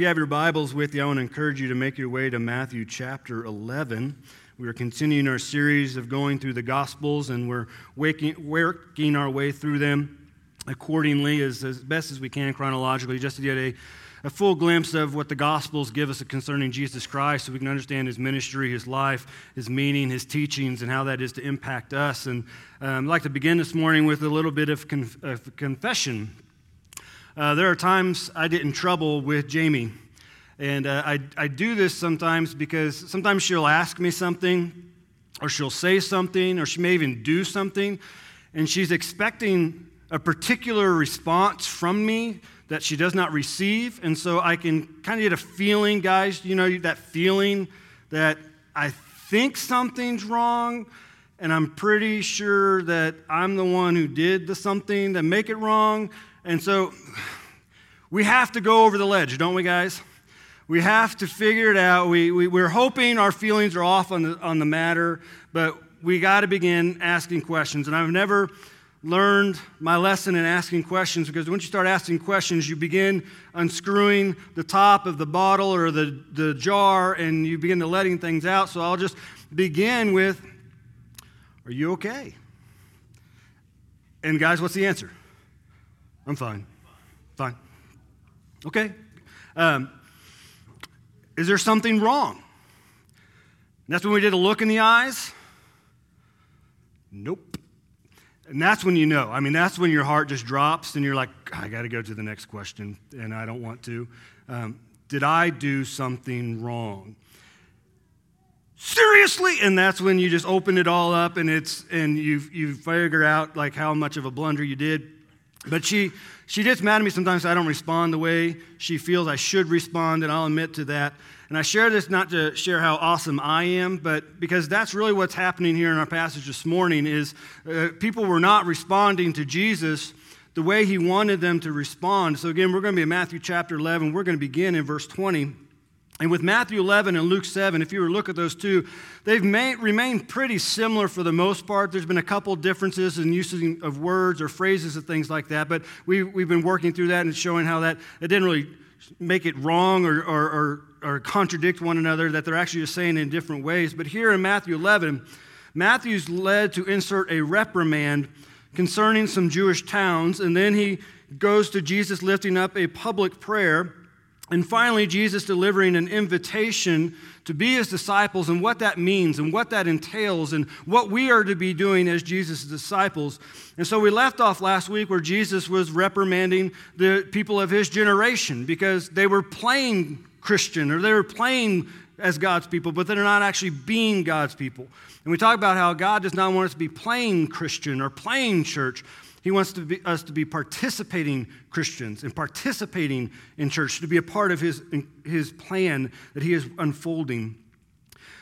If you have your Bibles with you, I want to encourage you to make your way to Matthew chapter 11. We are continuing our series of going through the Gospels, and we're waking, working our way through them accordingly as, as best as we can chronologically, just to get a, a full glimpse of what the Gospels give us concerning Jesus Christ so we can understand his ministry, his life, his meaning, his teachings, and how that is to impact us. And um, I'd like to begin this morning with a little bit of, conf- of confession. Uh, there are times I get in trouble with Jamie. And uh, I, I do this sometimes because sometimes she'll ask me something, or she'll say something, or she may even do something, and she's expecting a particular response from me that she does not receive. And so I can kind of get a feeling, guys, you know, that feeling that I think something's wrong, and I'm pretty sure that I'm the one who did the something that make it wrong. And so we have to go over the ledge, don't we, guys? We have to figure it out. We, we, we're hoping our feelings are off on the, on the matter, but we got to begin asking questions. And I've never learned my lesson in asking questions because once you start asking questions, you begin unscrewing the top of the bottle or the, the jar and you begin to letting things out. So I'll just begin with Are you okay? And guys, what's the answer? I'm fine. Fine. Okay. Um, is there something wrong? And that's when we did a look in the eyes. Nope. And that's when you know. I mean, that's when your heart just drops and you're like, I got to go to the next question, and I don't want to. Um, did I do something wrong? Seriously? And that's when you just open it all up and it's and you you figure out like how much of a blunder you did. But she she gets mad at me sometimes I don't respond the way she feels I should respond, and I'll admit to that. And I share this not to share how awesome I am, but because that's really what's happening here in our passage this morning is uh, people were not responding to Jesus the way he wanted them to respond. So again, we're going to be in Matthew chapter 11. We're going to begin in verse 20. And with Matthew 11 and Luke 7, if you were to look at those two, they've made, remained pretty similar for the most part. There's been a couple differences in using of words or phrases and things like that, but we, we've been working through that and showing how that it didn't really make it wrong or, or, or, or contradict one another, that they're actually just saying in different ways. But here in Matthew 11, Matthew's led to insert a reprimand concerning some Jewish towns, and then he goes to Jesus lifting up a public prayer and finally, Jesus delivering an invitation to be his disciples and what that means and what that entails and what we are to be doing as Jesus' disciples. And so we left off last week where Jesus was reprimanding the people of his generation because they were playing Christian or they were playing as God's people, but they're not actually being God's people. And we talk about how God does not want us to be playing Christian or playing church, he wants to be, us to be participating Christians and participating in church, to be a part of his, his plan that he is unfolding.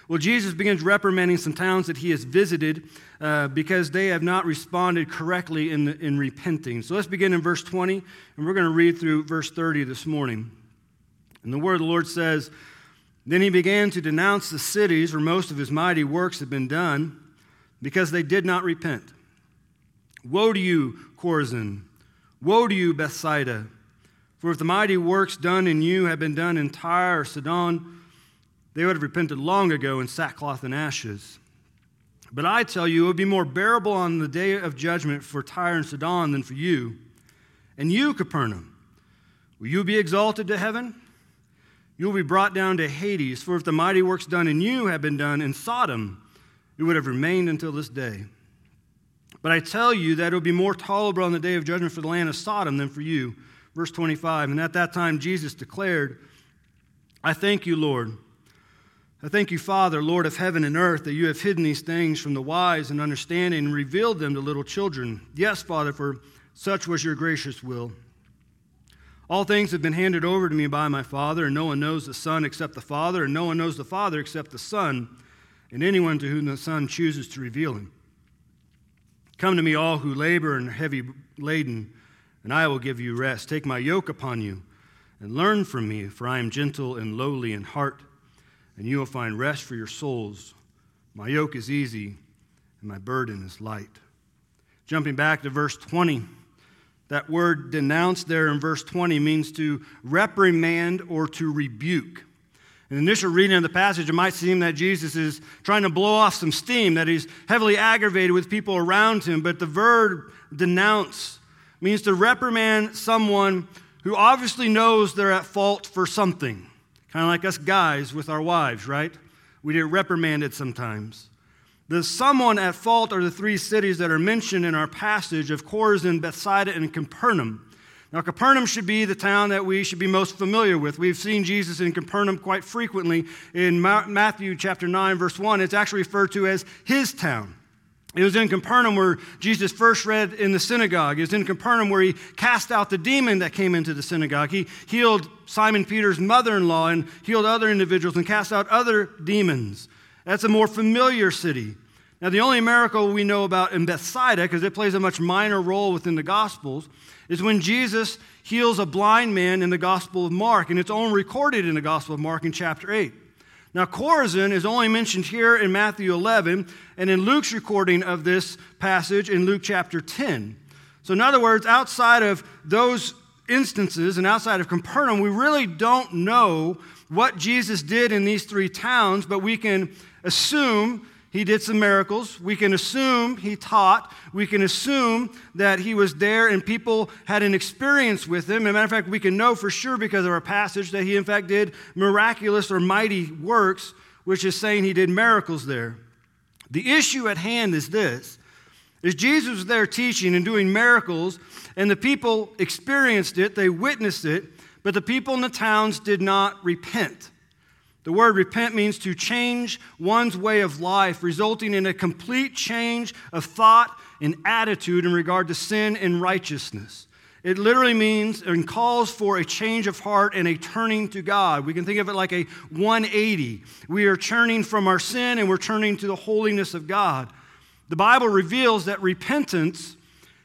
Well, Jesus begins reprimanding some towns that he has visited uh, because they have not responded correctly in, the, in repenting. So let's begin in verse 20, and we're going to read through verse 30 this morning. And the word of the Lord says, Then he began to denounce the cities where most of his mighty works had been done because they did not repent. Woe to you, Chorazin! Woe to you, Bethsaida! For if the mighty works done in you had been done in Tyre or Sidon, they would have repented long ago in sackcloth and ashes. But I tell you, it would be more bearable on the day of judgment for Tyre and Sidon than for you. And you, Capernaum, will you be exalted to heaven? You will be brought down to Hades. For if the mighty works done in you had been done in Sodom, it would have remained until this day. But I tell you that it will be more tolerable on the day of judgment for the land of Sodom than for you. Verse 25. And at that time, Jesus declared, I thank you, Lord. I thank you, Father, Lord of heaven and earth, that you have hidden these things from the wise and understanding and revealed them to little children. Yes, Father, for such was your gracious will. All things have been handed over to me by my Father, and no one knows the Son except the Father, and no one knows the Father except the Son, and anyone to whom the Son chooses to reveal him. Come to me, all who labor and are heavy laden, and I will give you rest. Take my yoke upon you and learn from me, for I am gentle and lowly in heart, and you will find rest for your souls. My yoke is easy and my burden is light. Jumping back to verse 20, That word denounced there in verse 20 means to reprimand or to rebuke. In the initial reading of the passage, it might seem that Jesus is trying to blow off some steam, that he's heavily aggravated with people around him. But the verb denounce means to reprimand someone who obviously knows they're at fault for something. Kind of like us guys with our wives, right? We get reprimanded sometimes. The someone at fault are the three cities that are mentioned in our passage of Chorazin, Bethsaida, and Capernaum. Now, Capernaum should be the town that we should be most familiar with. We've seen Jesus in Capernaum quite frequently. In Matthew chapter 9, verse 1, it's actually referred to as his town. It was in Capernaum where Jesus first read in the synagogue. It was in Capernaum where he cast out the demon that came into the synagogue. He healed Simon Peter's mother in law and healed other individuals and cast out other demons. That's a more familiar city. Now, the only miracle we know about in Bethsaida, because it plays a much minor role within the Gospels, is when Jesus heals a blind man in the Gospel of Mark, and it's only recorded in the Gospel of Mark in chapter 8. Now, Chorazin is only mentioned here in Matthew 11 and in Luke's recording of this passage in Luke chapter 10. So, in other words, outside of those instances and outside of Capernaum, we really don't know what Jesus did in these three towns, but we can assume he did some miracles. We can assume he taught. We can assume that he was there and people had an experience with him. As a matter of fact, we can know for sure because of our passage that he, in fact, did miraculous or mighty works, which is saying he did miracles there. The issue at hand is this is Jesus was there teaching and doing miracles, and the people experienced it, they witnessed it, but the people in the towns did not repent. The word repent means to change one's way of life, resulting in a complete change of thought and attitude in regard to sin and righteousness. It literally means and calls for a change of heart and a turning to God. We can think of it like a 180. We are turning from our sin and we're turning to the holiness of God. The Bible reveals that repentance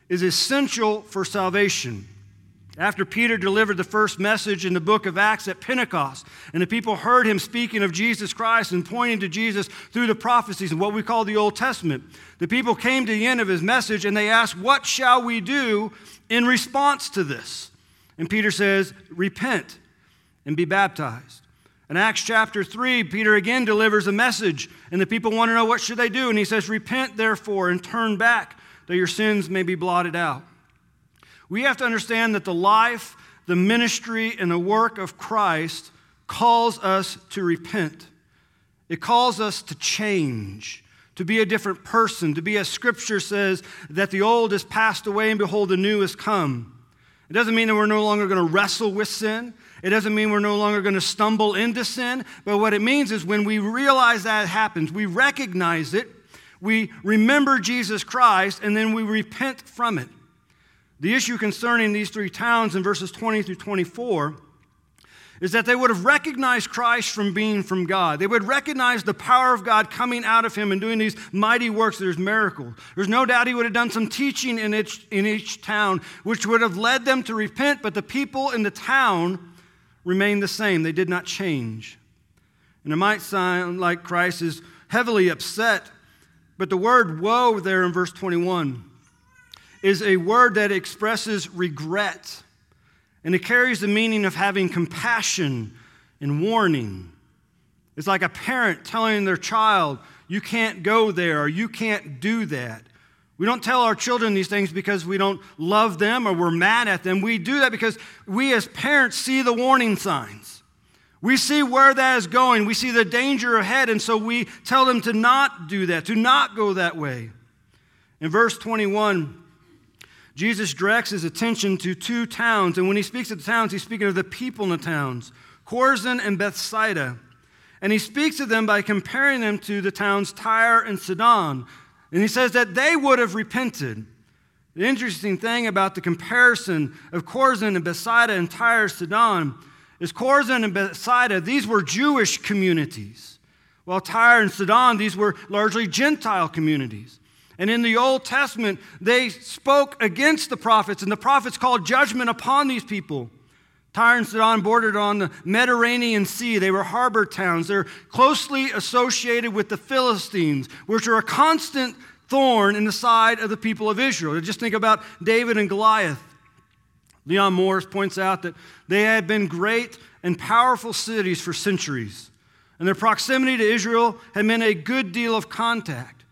is essential for salvation. After Peter delivered the first message in the book of Acts at Pentecost, and the people heard him speaking of Jesus Christ and pointing to Jesus through the prophecies and what we call the Old Testament, the people came to the end of his message and they asked, What shall we do in response to this? And Peter says, Repent and be baptized. In Acts chapter 3, Peter again delivers a message, and the people want to know what should they do. And he says, Repent therefore and turn back, that your sins may be blotted out. We have to understand that the life, the ministry, and the work of Christ calls us to repent. It calls us to change, to be a different person, to be, as Scripture says, that the old has passed away and behold, the new has come. It doesn't mean that we're no longer going to wrestle with sin. It doesn't mean we're no longer going to stumble into sin. But what it means is when we realize that happens, we recognize it, we remember Jesus Christ, and then we repent from it. The issue concerning these three towns in verses 20 through 24 is that they would have recognized Christ from being from God. They would recognize the power of God coming out of him and doing these mighty works. There's miracles. There's no doubt he would have done some teaching in each, in each town, which would have led them to repent, but the people in the town remained the same. They did not change. And it might sound like Christ is heavily upset, but the word woe there in verse 21 is a word that expresses regret, and it carries the meaning of having compassion and warning. It's like a parent telling their child, You can't go there, or you can't do that. We don't tell our children these things because we don't love them or we're mad at them. We do that because we as parents see the warning signs. We see where that is going. We see the danger ahead, and so we tell them to not do that, to not go that way. In verse 21, Jesus directs his attention to two towns, and when he speaks of the towns, he's speaking of the people in the towns, Chorazin and Bethsaida. And he speaks of them by comparing them to the towns Tyre and Sidon. And he says that they would have repented. The interesting thing about the comparison of Chorazin and Bethsaida and Tyre and Sidon is Chorazin and Bethsaida, these were Jewish communities, while Tyre and Sidon, these were largely Gentile communities. And in the Old Testament, they spoke against the prophets, and the prophets called judgment upon these people. Tyre and Sidon bordered on the Mediterranean Sea. They were harbor towns. They're closely associated with the Philistines, which are a constant thorn in the side of the people of Israel. Just think about David and Goliath. Leon Morris points out that they had been great and powerful cities for centuries, and their proximity to Israel had meant a good deal of contact.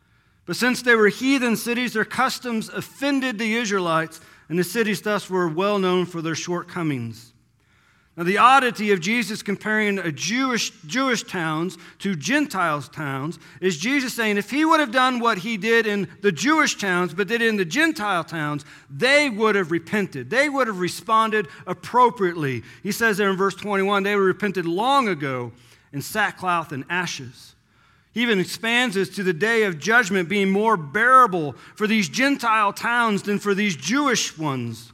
But since they were heathen cities, their customs offended the Israelites, and the cities thus were well known for their shortcomings. Now, the oddity of Jesus comparing a Jewish, Jewish towns to Gentiles towns is Jesus saying if he would have done what he did in the Jewish towns, but did in the Gentile towns, they would have repented. They would have responded appropriately. He says there in verse 21 they repented long ago in sackcloth and ashes. He even expands this to the day of judgment being more bearable for these Gentile towns than for these Jewish ones.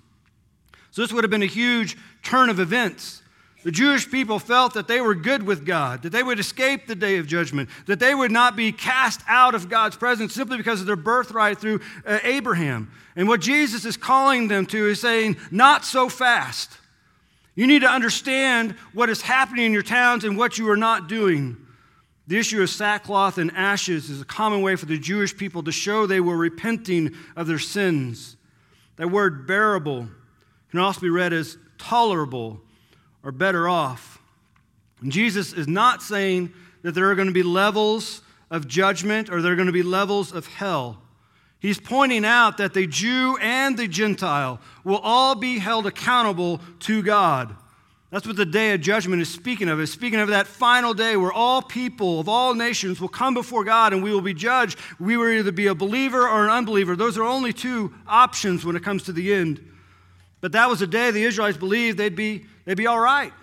So, this would have been a huge turn of events. The Jewish people felt that they were good with God, that they would escape the day of judgment, that they would not be cast out of God's presence simply because of their birthright through uh, Abraham. And what Jesus is calling them to is saying, not so fast. You need to understand what is happening in your towns and what you are not doing. The issue of sackcloth and ashes is a common way for the Jewish people to show they were repenting of their sins. That word bearable can also be read as tolerable or better off. And Jesus is not saying that there are going to be levels of judgment or there are going to be levels of hell. He's pointing out that the Jew and the Gentile will all be held accountable to God. That's what the day of judgment is speaking of. It's speaking of that final day where all people of all nations will come before God and we will be judged. We will either be a believer or an unbeliever. Those are only two options when it comes to the end. But that was a day the Israelites believed they'd be, they'd be all right.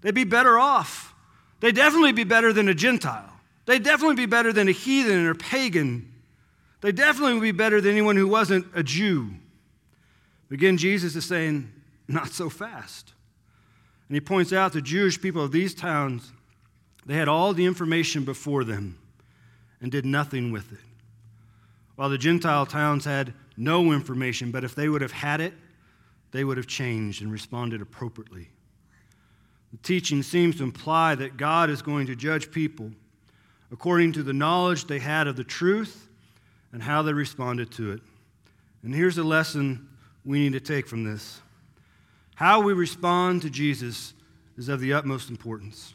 They'd be better off. They'd definitely be better than a Gentile. They'd definitely be better than a heathen or pagan. They'd definitely be better than anyone who wasn't a Jew. Again, Jesus is saying, not so fast. And he points out the Jewish people of these towns, they had all the information before them and did nothing with it. While the Gentile towns had no information, but if they would have had it, they would have changed and responded appropriately. The teaching seems to imply that God is going to judge people according to the knowledge they had of the truth and how they responded to it. And here's a lesson we need to take from this how we respond to Jesus is of the utmost importance.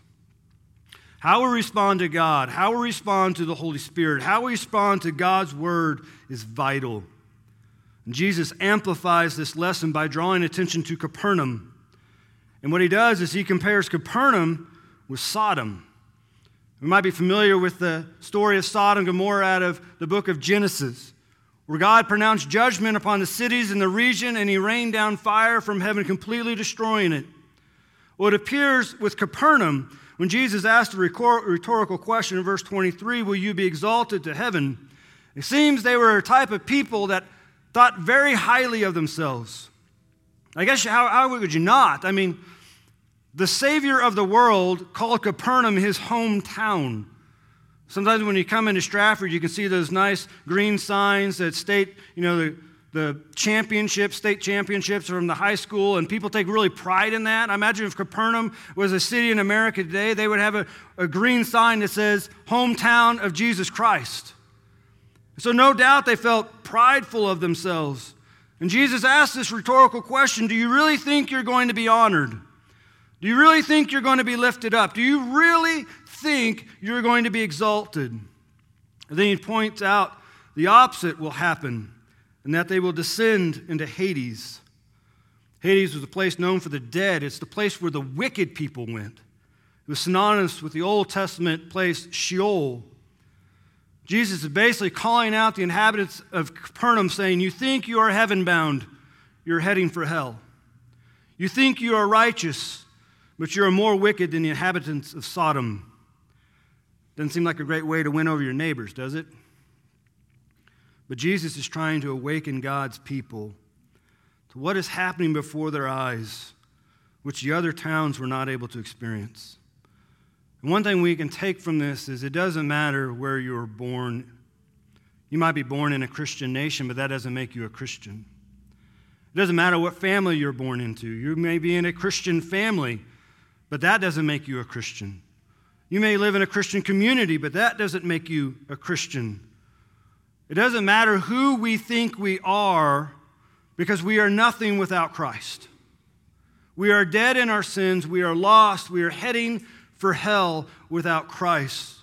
How we respond to God, how we respond to the Holy Spirit, how we respond to God's Word is vital. And Jesus amplifies this lesson by drawing attention to Capernaum. And what he does is he compares Capernaum with Sodom. We might be familiar with the story of Sodom and Gomorrah out of the book of Genesis, where God pronounced judgment upon the cities in the region and he rained down fire from heaven, completely destroying it. Well, it appears with Capernaum, when Jesus asked a rhetorical question in verse 23, Will you be exalted to heaven? It seems they were a type of people that thought very highly of themselves. I guess how, how would you not? I mean, the Savior of the world called Capernaum his hometown. Sometimes when you come into Stratford, you can see those nice green signs that state, you know, the, the championships, state championships from the high school, and people take really pride in that. I imagine if Capernaum was a city in America today, they would have a, a green sign that says, Hometown of Jesus Christ. So, no doubt they felt prideful of themselves. And Jesus asked this rhetorical question Do you really think you're going to be honored? Do you really think you're going to be lifted up? Do you really think you're going to be exalted? And then he points out the opposite will happen, and that they will descend into Hades. Hades was a place known for the dead, it's the place where the wicked people went. It was synonymous with the Old Testament place Sheol. Jesus is basically calling out the inhabitants of Capernaum, saying, You think you are heaven bound, you're heading for hell. You think you are righteous, but you're more wicked than the inhabitants of Sodom. Doesn't seem like a great way to win over your neighbors, does it? But Jesus is trying to awaken God's people to what is happening before their eyes, which the other towns were not able to experience. And one thing we can take from this is it doesn't matter where you were born. You might be born in a Christian nation, but that doesn't make you a Christian. It doesn't matter what family you're born into. You may be in a Christian family, but that doesn't make you a Christian. You may live in a Christian community, but that doesn't make you a Christian. It doesn't matter who we think we are, because we are nothing without Christ. We are dead in our sins. We are lost. We are heading for hell without Christ.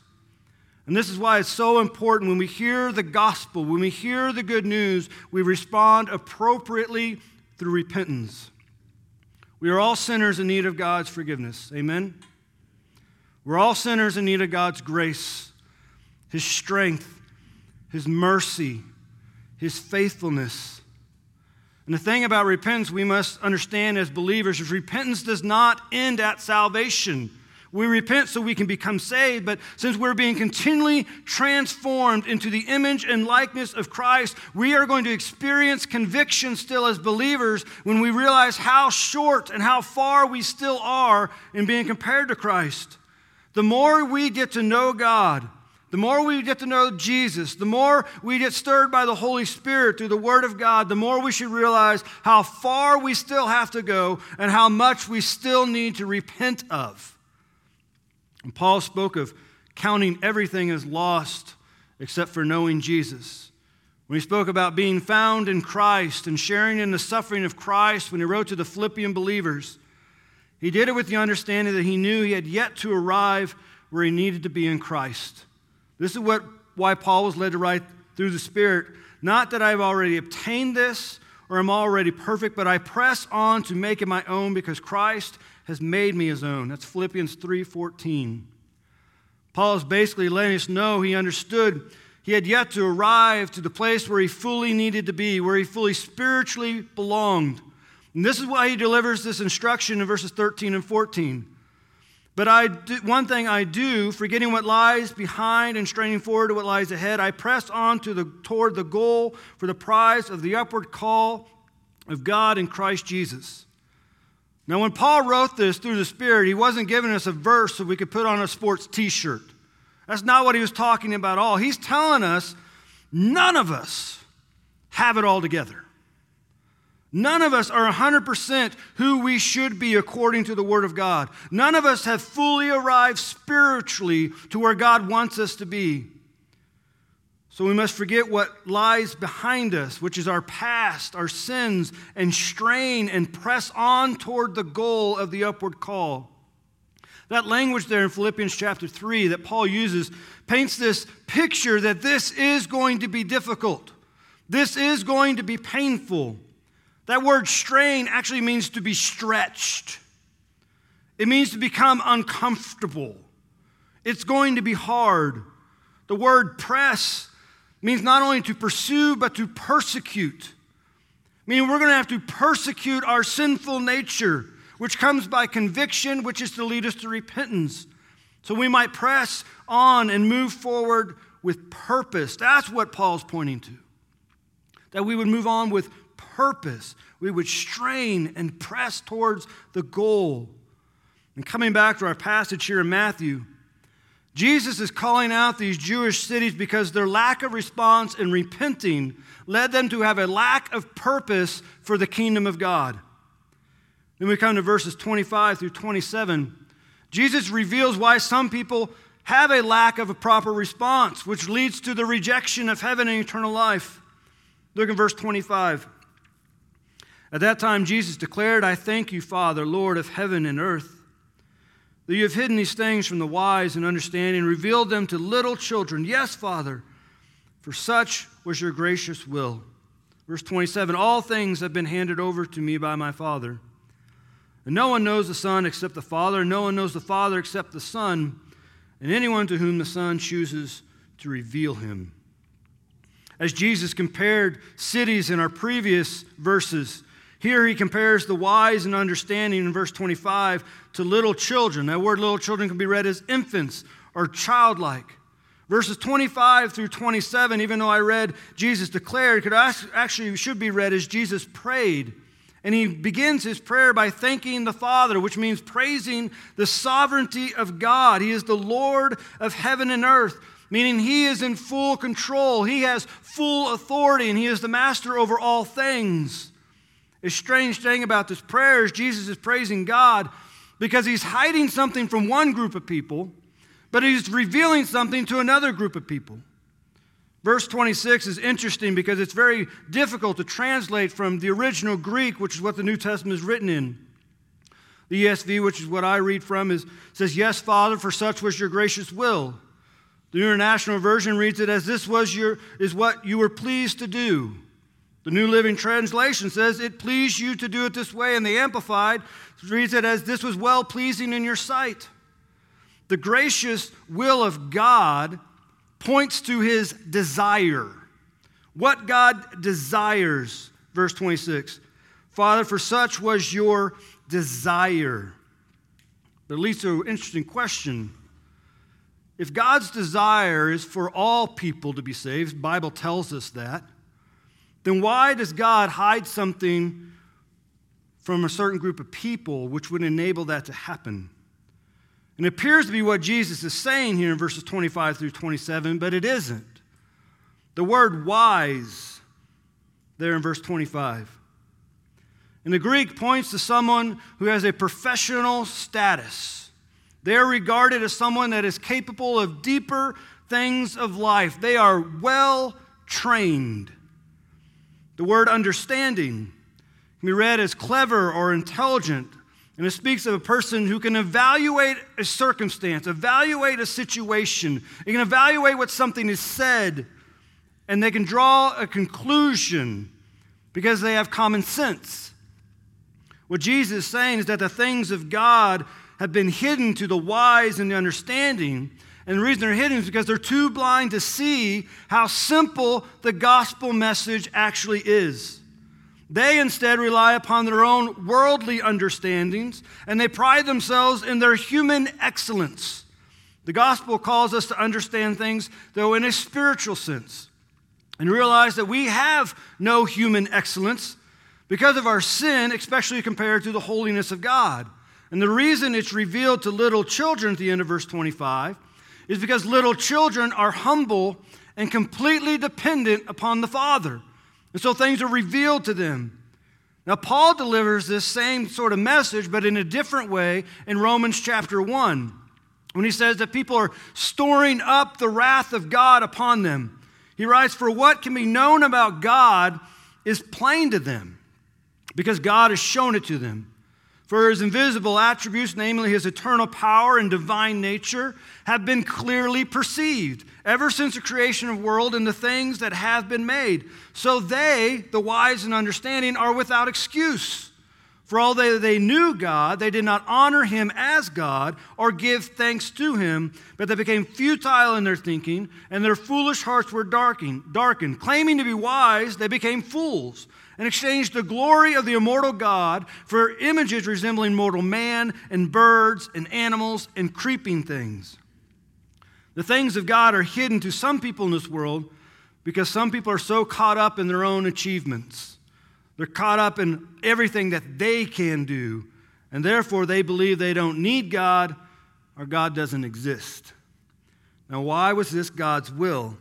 And this is why it's so important when we hear the gospel, when we hear the good news, we respond appropriately through repentance. We are all sinners in need of God's forgiveness. Amen? We're all sinners in need of God's grace, His strength, His mercy, His faithfulness. And the thing about repentance we must understand as believers is repentance does not end at salvation. We repent so we can become saved, but since we're being continually transformed into the image and likeness of Christ, we are going to experience conviction still as believers when we realize how short and how far we still are in being compared to Christ. The more we get to know God, the more we get to know Jesus, the more we get stirred by the Holy Spirit through the Word of God, the more we should realize how far we still have to go and how much we still need to repent of. And Paul spoke of counting everything as lost except for knowing Jesus. When he spoke about being found in Christ and sharing in the suffering of Christ, when he wrote to the Philippian believers, he did it with the understanding that he knew he had yet to arrive where he needed to be in Christ. This is what, why Paul was led to write through the Spirit. Not that I've already obtained this or am already perfect, but I press on to make it my own because Christ has made me his own. That's Philippians 3:14. Paul is basically letting us know he understood he had yet to arrive to the place where he fully needed to be, where he fully spiritually belonged. And this is why he delivers this instruction in verses 13 and 14. But I do, one thing I do, forgetting what lies behind and straining forward to what lies ahead, I press on to the, toward the goal for the prize of the upward call of God in Christ Jesus. Now, when Paul wrote this through the Spirit, he wasn't giving us a verse so we could put on a sports t shirt. That's not what he was talking about at all. He's telling us none of us have it all together. None of us are 100% who we should be according to the Word of God. None of us have fully arrived spiritually to where God wants us to be. So we must forget what lies behind us, which is our past, our sins, and strain and press on toward the goal of the upward call. That language there in Philippians chapter 3 that Paul uses paints this picture that this is going to be difficult. This is going to be painful. That word strain actually means to be stretched, it means to become uncomfortable. It's going to be hard. The word press means not only to pursue, but to persecute. Meaning we're going to have to persecute our sinful nature, which comes by conviction, which is to lead us to repentance. So we might press on and move forward with purpose. That's what Paul's pointing to. That we would move on with purpose. We would strain and press towards the goal. And coming back to our passage here in Matthew, Jesus is calling out these Jewish cities because their lack of response and repenting led them to have a lack of purpose for the kingdom of God. Then we come to verses 25 through 27. Jesus reveals why some people have a lack of a proper response, which leads to the rejection of heaven and eternal life. Look at verse 25. At that time, Jesus declared, I thank you, Father, Lord of heaven and earth that you have hidden these things from the wise and understanding, revealed them to little children. Yes, Father, for such was your gracious will. Verse 27 All things have been handed over to me by my Father. And no one knows the Son except the Father, and no one knows the Father except the Son, and anyone to whom the Son chooses to reveal him. As Jesus compared cities in our previous verses, here he compares the wise and understanding in verse 25 to little children. That word little children can be read as infants or childlike. Verses 25 through 27, even though I read Jesus declared, could actually should be read as Jesus prayed. And he begins his prayer by thanking the Father, which means praising the sovereignty of God. He is the Lord of heaven and earth, meaning he is in full control. He has full authority, and he is the master over all things. A strange thing about this prayer is Jesus is praising God because he's hiding something from one group of people, but he's revealing something to another group of people. Verse 26 is interesting because it's very difficult to translate from the original Greek, which is what the New Testament is written in. The ESV, which is what I read from, is, says, Yes, Father, for such was your gracious will. The International Version reads it as this was your, is what you were pleased to do. The New Living Translation says it pleased you to do it this way, and the Amplified reads it as this was well pleasing in your sight. The gracious will of God points to his desire. What God desires, verse 26. Father, for such was your desire. But it leads to an interesting question. If God's desire is for all people to be saved, Bible tells us that, then why does God hide something from a certain group of people which would enable that to happen? And it appears to be what Jesus is saying here in verses 25 through 27, but it isn't. The word wise there in verse 25. In the Greek points to someone who has a professional status. They're regarded as someone that is capable of deeper things of life. They are well trained. The word understanding can be read as clever or intelligent and it speaks of a person who can evaluate a circumstance, evaluate a situation. They can evaluate what something is said, and they can draw a conclusion because they have common sense. What Jesus is saying is that the things of God have been hidden to the wise and the understanding. And the reason they're hidden is because they're too blind to see how simple the gospel message actually is. They instead rely upon their own worldly understandings and they pride themselves in their human excellence. The gospel calls us to understand things, though, in a spiritual sense and realize that we have no human excellence because of our sin, especially compared to the holiness of God. And the reason it's revealed to little children at the end of verse 25 is because little children are humble and completely dependent upon the Father. And so things are revealed to them. Now, Paul delivers this same sort of message, but in a different way in Romans chapter 1, when he says that people are storing up the wrath of God upon them. He writes, For what can be known about God is plain to them, because God has shown it to them. For his invisible attributes, namely his eternal power and divine nature, have been clearly perceived ever since the creation of the world and the things that have been made. So they, the wise and understanding, are without excuse. For although they knew God, they did not honor him as God or give thanks to him, but they became futile in their thinking, and their foolish hearts were darkened. darkened. Claiming to be wise, they became fools and exchanged the glory of the immortal God for images resembling mortal man and birds and animals and creeping things. The things of God are hidden to some people in this world because some people are so caught up in their own achievements. They're caught up in everything that they can do, and therefore they believe they don't need God or God doesn't exist. Now, why was this God's will?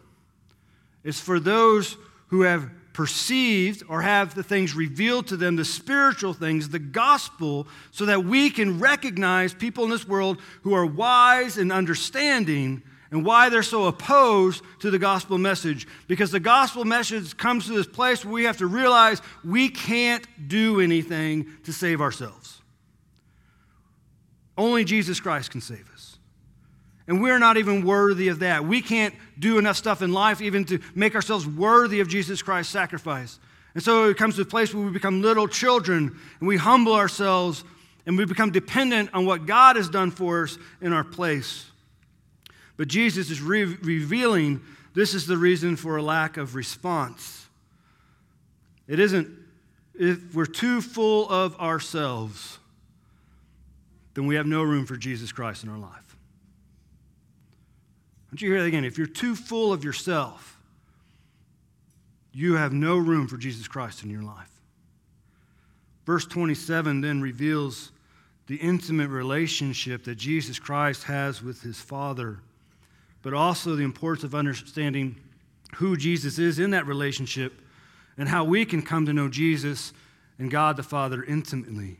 It's for those who have perceived or have the things revealed to them, the spiritual things, the gospel, so that we can recognize people in this world who are wise and understanding and why they're so opposed to the gospel message. Because the gospel message comes to this place where we have to realize we can't do anything to save ourselves. Only Jesus Christ can save us. And we're not even worthy of that. We can't do enough stuff in life even to make ourselves worthy of Jesus Christ's sacrifice. And so it comes to a place where we become little children and we humble ourselves and we become dependent on what God has done for us in our place. But Jesus is re- revealing this is the reason for a lack of response. It isn't, if we're too full of ourselves, then we have no room for Jesus Christ in our life. Don't you hear that again? If you're too full of yourself, you have no room for Jesus Christ in your life. Verse 27 then reveals the intimate relationship that Jesus Christ has with his Father but also the importance of understanding who Jesus is in that relationship and how we can come to know Jesus and God the Father intimately.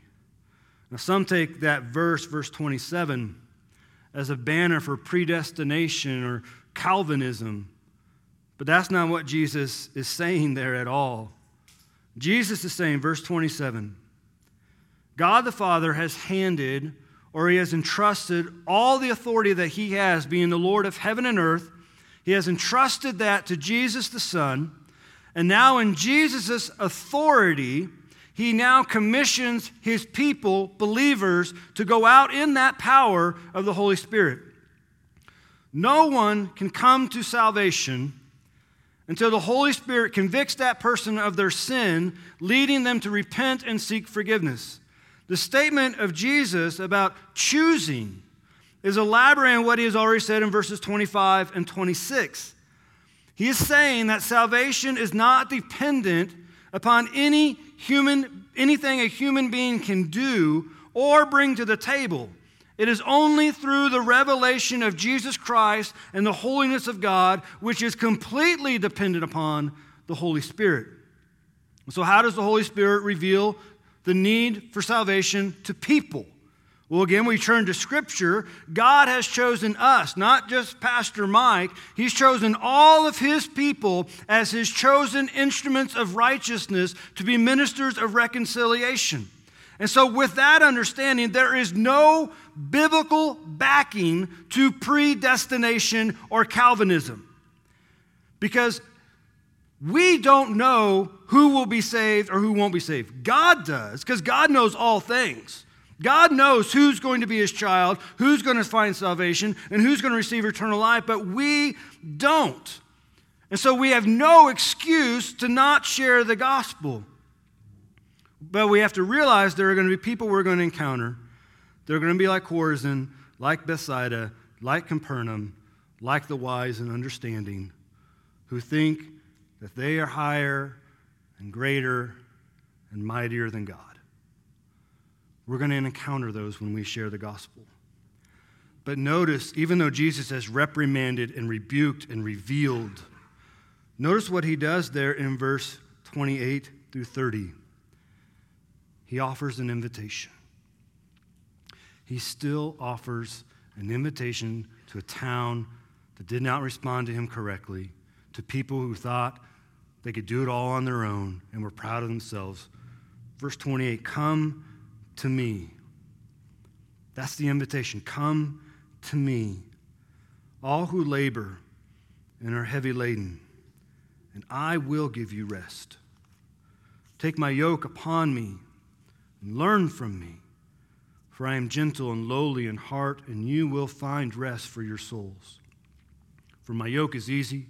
Now, some take that verse, verse 27, as a banner for predestination or Calvinism. But that's not what Jesus is saying there at all. Jesus is saying, verse 27, God the Father has handed or he has entrusted all the authority that he has, being the Lord of heaven and earth. He has entrusted that to Jesus the Son. And now, in Jesus' authority, he now commissions his people, believers, to go out in that power of the Holy Spirit. No one can come to salvation until the Holy Spirit convicts that person of their sin, leading them to repent and seek forgiveness. The statement of Jesus about choosing is elaborating what he has already said in verses 25 and 26. He is saying that salvation is not dependent upon any human, anything a human being can do or bring to the table. It is only through the revelation of Jesus Christ and the holiness of God, which is completely dependent upon the Holy Spirit. So, how does the Holy Spirit reveal the need for salvation to people. Well, again, we turn to Scripture. God has chosen us, not just Pastor Mike. He's chosen all of His people as His chosen instruments of righteousness to be ministers of reconciliation. And so, with that understanding, there is no biblical backing to predestination or Calvinism. Because we don't know who will be saved or who won't be saved. God does, because God knows all things. God knows who's going to be his child, who's going to find salvation, and who's going to receive eternal life, but we don't. And so we have no excuse to not share the gospel. But we have to realize there are going to be people we're going to encounter. They're going to be like Chorazin, like Bethsaida, like Capernaum, like the wise and understanding, who think that they are higher and greater and mightier than God. We're going to encounter those when we share the gospel. But notice, even though Jesus has reprimanded and rebuked and revealed, notice what he does there in verse 28 through 30. He offers an invitation. He still offers an invitation to a town that did not respond to him correctly, to people who thought they could do it all on their own and were proud of themselves. Verse 28 Come to me. That's the invitation. Come to me, all who labor and are heavy laden, and I will give you rest. Take my yoke upon me and learn from me, for I am gentle and lowly in heart, and you will find rest for your souls. For my yoke is easy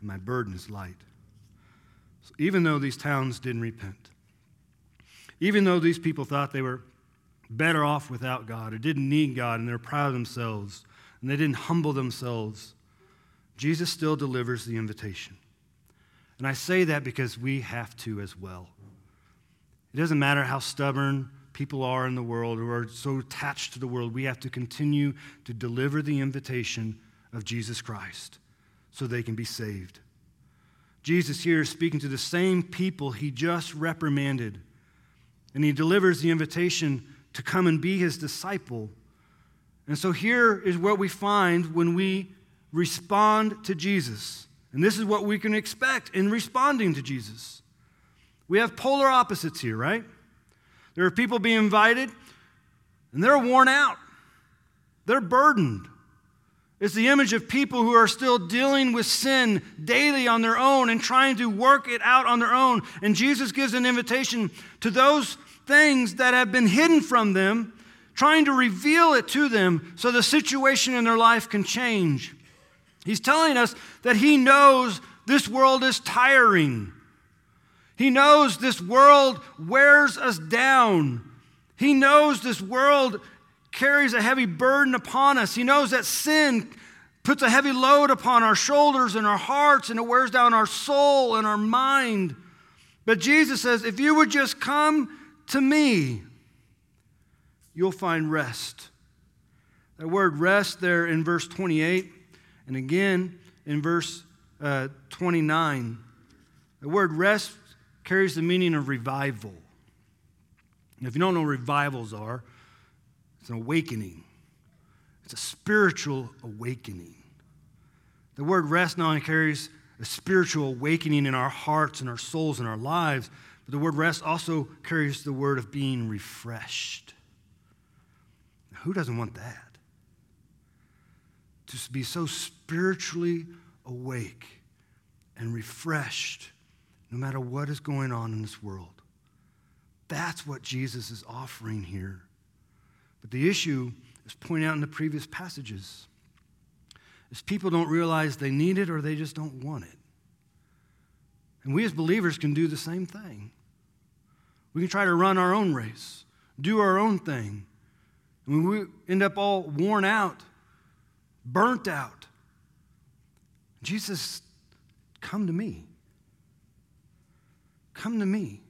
and my burden is light. Even though these towns didn't repent, even though these people thought they were better off without God or didn't need God and they're proud of themselves and they didn't humble themselves, Jesus still delivers the invitation. And I say that because we have to as well. It doesn't matter how stubborn people are in the world or are so attached to the world, we have to continue to deliver the invitation of Jesus Christ so they can be saved. Jesus here is speaking to the same people he just reprimanded, and he delivers the invitation to come and be his disciple. And so here is what we find when we respond to Jesus. And this is what we can expect in responding to Jesus. We have polar opposites here, right? There are people being invited, and they're worn out, they're burdened. It's the image of people who are still dealing with sin daily on their own and trying to work it out on their own. And Jesus gives an invitation to those things that have been hidden from them, trying to reveal it to them so the situation in their life can change. He's telling us that He knows this world is tiring. He knows this world wears us down. He knows this world carries a heavy burden upon us. He knows that sin puts a heavy load upon our shoulders and our hearts, and it wears down our soul and our mind. But Jesus says, if you would just come to me, you'll find rest. That word rest there in verse 28, and again in verse uh, 29. The word rest carries the meaning of revival. if you don't know what revivals are, it's an awakening, it's a spiritual awakening. The word rest not only carries a spiritual awakening in our hearts and our souls and our lives. But the word rest also carries the word of being refreshed. Who doesn't want that? To be so spiritually awake and refreshed no matter what is going on in this world. That's what Jesus is offering here. But the issue is pointed out in the previous passages is people don't realize they need it or they just don't want it. And we as believers can do the same thing. We can try to run our own race, do our own thing. And we end up all worn out, burnt out. Jesus, come to me. Come to me.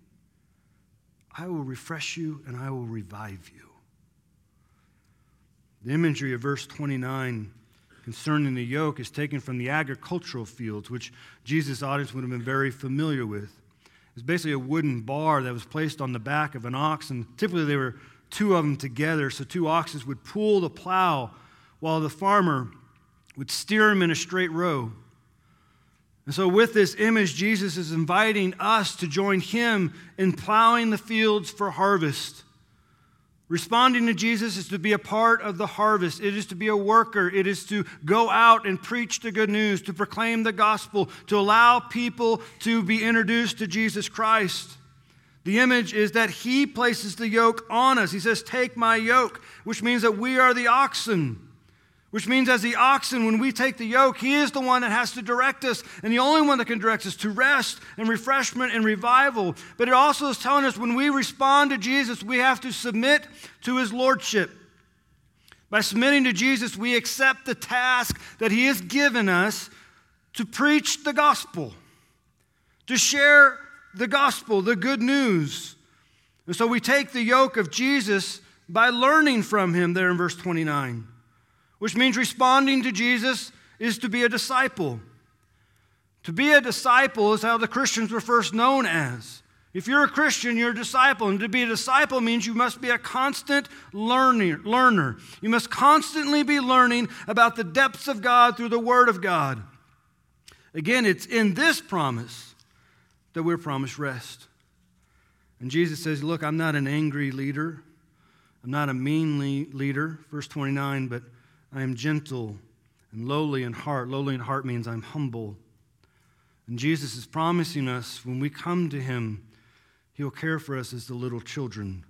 I will refresh you and I will revive you. The imagery of verse 29 concerning the yoke is taken from the agricultural fields, which Jesus' audience would have been very familiar with. It's basically a wooden bar that was placed on the back of an ox, and typically there were two of them together, so two oxes would pull the plow while the farmer would steer them in a straight row. And so, with this image, Jesus is inviting us to join him in plowing the fields for harvest. Responding to Jesus is to be a part of the harvest. It is to be a worker. It is to go out and preach the good news, to proclaim the gospel, to allow people to be introduced to Jesus Christ. The image is that he places the yoke on us. He says, Take my yoke, which means that we are the oxen. Which means, as the oxen, when we take the yoke, he is the one that has to direct us, and the only one that can direct us to rest and refreshment and revival. But it also is telling us when we respond to Jesus, we have to submit to his lordship. By submitting to Jesus, we accept the task that he has given us to preach the gospel, to share the gospel, the good news. And so we take the yoke of Jesus by learning from him there in verse 29 which means responding to Jesus is to be a disciple. To be a disciple is how the Christians were first known as. If you're a Christian, you're a disciple. And to be a disciple means you must be a constant learner. learner. You must constantly be learning about the depths of God through the Word of God. Again, it's in this promise that we're promised rest. And Jesus says, Look, I'm not an angry leader. I'm not a mean leader, verse 29, but I am gentle and lowly in heart. Lowly in heart means I'm humble. And Jesus is promising us when we come to him, he'll care for us as the little children.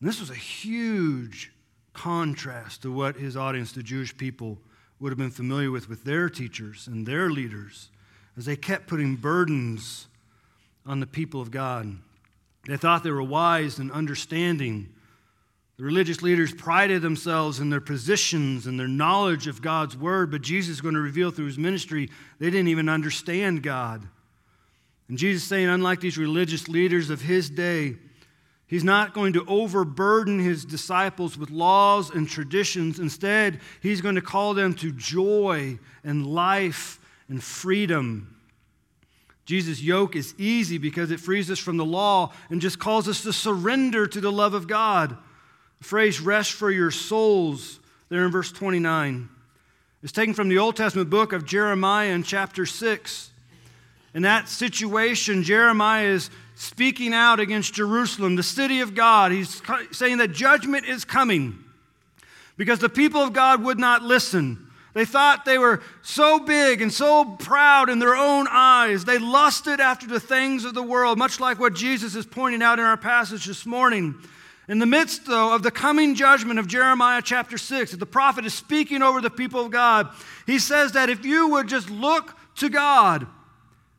And this was a huge contrast to what his audience, the Jewish people, would have been familiar with with their teachers and their leaders as they kept putting burdens on the people of God. They thought they were wise and understanding the religious leaders prided themselves in their positions and their knowledge of God's word, but Jesus is going to reveal through his ministry they didn't even understand God. And Jesus is saying, unlike these religious leaders of his day, he's not going to overburden his disciples with laws and traditions. Instead, he's going to call them to joy and life and freedom. Jesus' yoke is easy because it frees us from the law and just calls us to surrender to the love of God. The phrase rest for your souls, there in verse 29, is taken from the Old Testament book of Jeremiah in chapter 6. In that situation, Jeremiah is speaking out against Jerusalem, the city of God. He's saying that judgment is coming because the people of God would not listen. They thought they were so big and so proud in their own eyes. They lusted after the things of the world, much like what Jesus is pointing out in our passage this morning. In the midst, though, of the coming judgment of Jeremiah chapter 6, the prophet is speaking over the people of God. He says that if you would just look to God,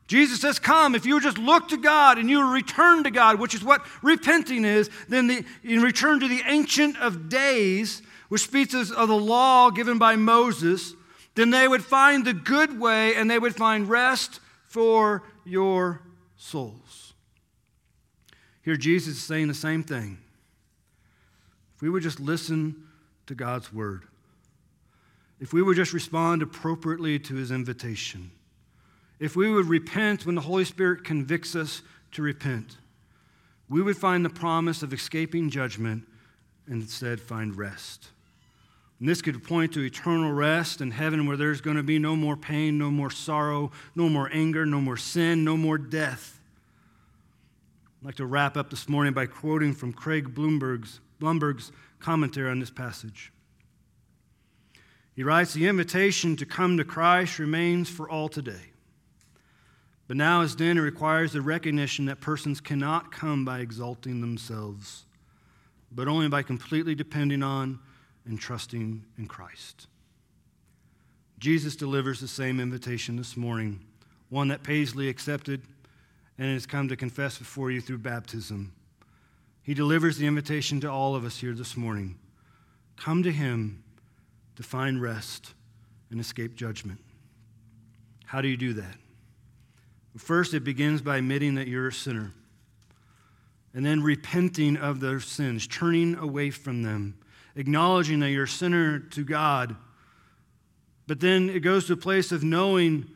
Jesus says, Come, if you would just look to God and you return to God, which is what repenting is, then the, in return to the Ancient of Days, which speaks of the law given by Moses, then they would find the good way and they would find rest for your souls. Here, Jesus is saying the same thing. If we would just listen to God's word, if we would just respond appropriately to his invitation, if we would repent when the Holy Spirit convicts us to repent, we would find the promise of escaping judgment and instead find rest. And this could point to eternal rest in heaven where there's going to be no more pain, no more sorrow, no more anger, no more sin, no more death. I'd like to wrap up this morning by quoting from Craig Blomberg's, Blomberg's commentary on this passage. He writes The invitation to come to Christ remains for all today. But now, as then, it requires the recognition that persons cannot come by exalting themselves, but only by completely depending on and trusting in Christ. Jesus delivers the same invitation this morning, one that Paisley accepted and has come to confess before you through baptism. He delivers the invitation to all of us here this morning. Come to Him to find rest and escape judgment. How do you do that? First, it begins by admitting that you're a sinner, and then repenting of those sins, turning away from them acknowledging that you're a sinner to God. But then it goes to a place of knowing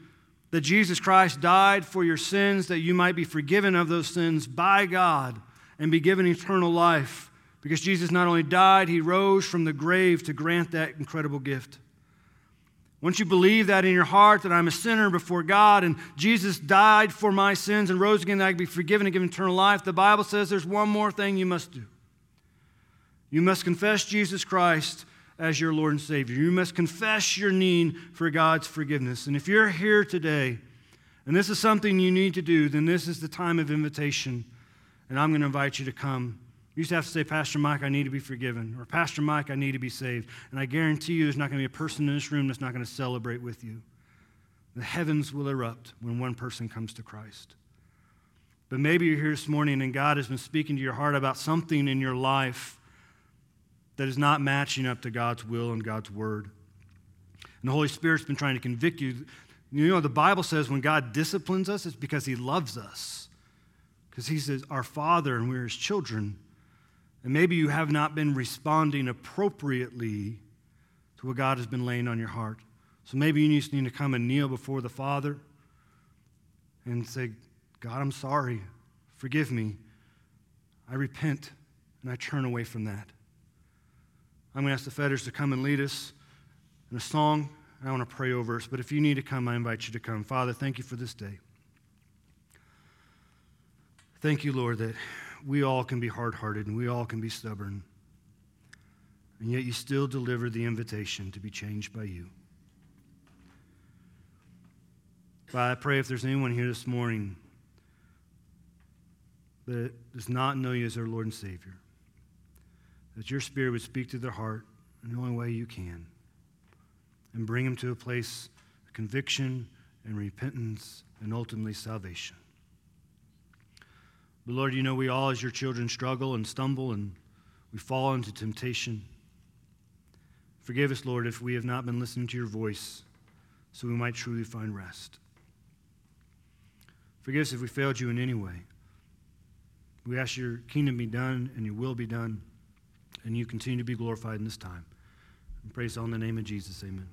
that Jesus Christ died for your sins, that you might be forgiven of those sins by God and be given eternal life. Because Jesus not only died, he rose from the grave to grant that incredible gift. Once you believe that in your heart, that I'm a sinner before God and Jesus died for my sins and rose again, that I can be forgiven and given eternal life, the Bible says there's one more thing you must do. You must confess Jesus Christ as your Lord and Savior. You must confess your need for God's forgiveness. And if you're here today and this is something you need to do, then this is the time of invitation. And I'm going to invite you to come. You just have to say, Pastor Mike, I need to be forgiven. Or Pastor Mike, I need to be saved. And I guarantee you there's not going to be a person in this room that's not going to celebrate with you. The heavens will erupt when one person comes to Christ. But maybe you're here this morning and God has been speaking to your heart about something in your life that is not matching up to God's will and God's word. And the Holy Spirit's been trying to convict you. You know, the Bible says when God disciplines us, it's because He loves us. Because He says, our Father, and we're His children. And maybe you have not been responding appropriately to what God has been laying on your heart. So maybe you just need to come and kneel before the Father and say, God, I'm sorry. Forgive me. I repent and I turn away from that. I'm going to ask the Fedders to come and lead us in a song. And I want to pray over us, but if you need to come, I invite you to come. Father, thank you for this day. Thank you, Lord, that we all can be hard hearted and we all can be stubborn. And yet you still deliver the invitation to be changed by you. Father, I pray if there's anyone here this morning that does not know you as their Lord and Savior, that your Spirit would speak to their heart in the only way you can and bring them to a place of conviction and repentance and ultimately salvation. But Lord, you know we all, as your children, struggle and stumble and we fall into temptation. Forgive us, Lord, if we have not been listening to your voice so we might truly find rest. Forgive us if we failed you in any way. We ask your kingdom be done and your will be done and you continue to be glorified in this time. And praise all in the name of Jesus. Amen.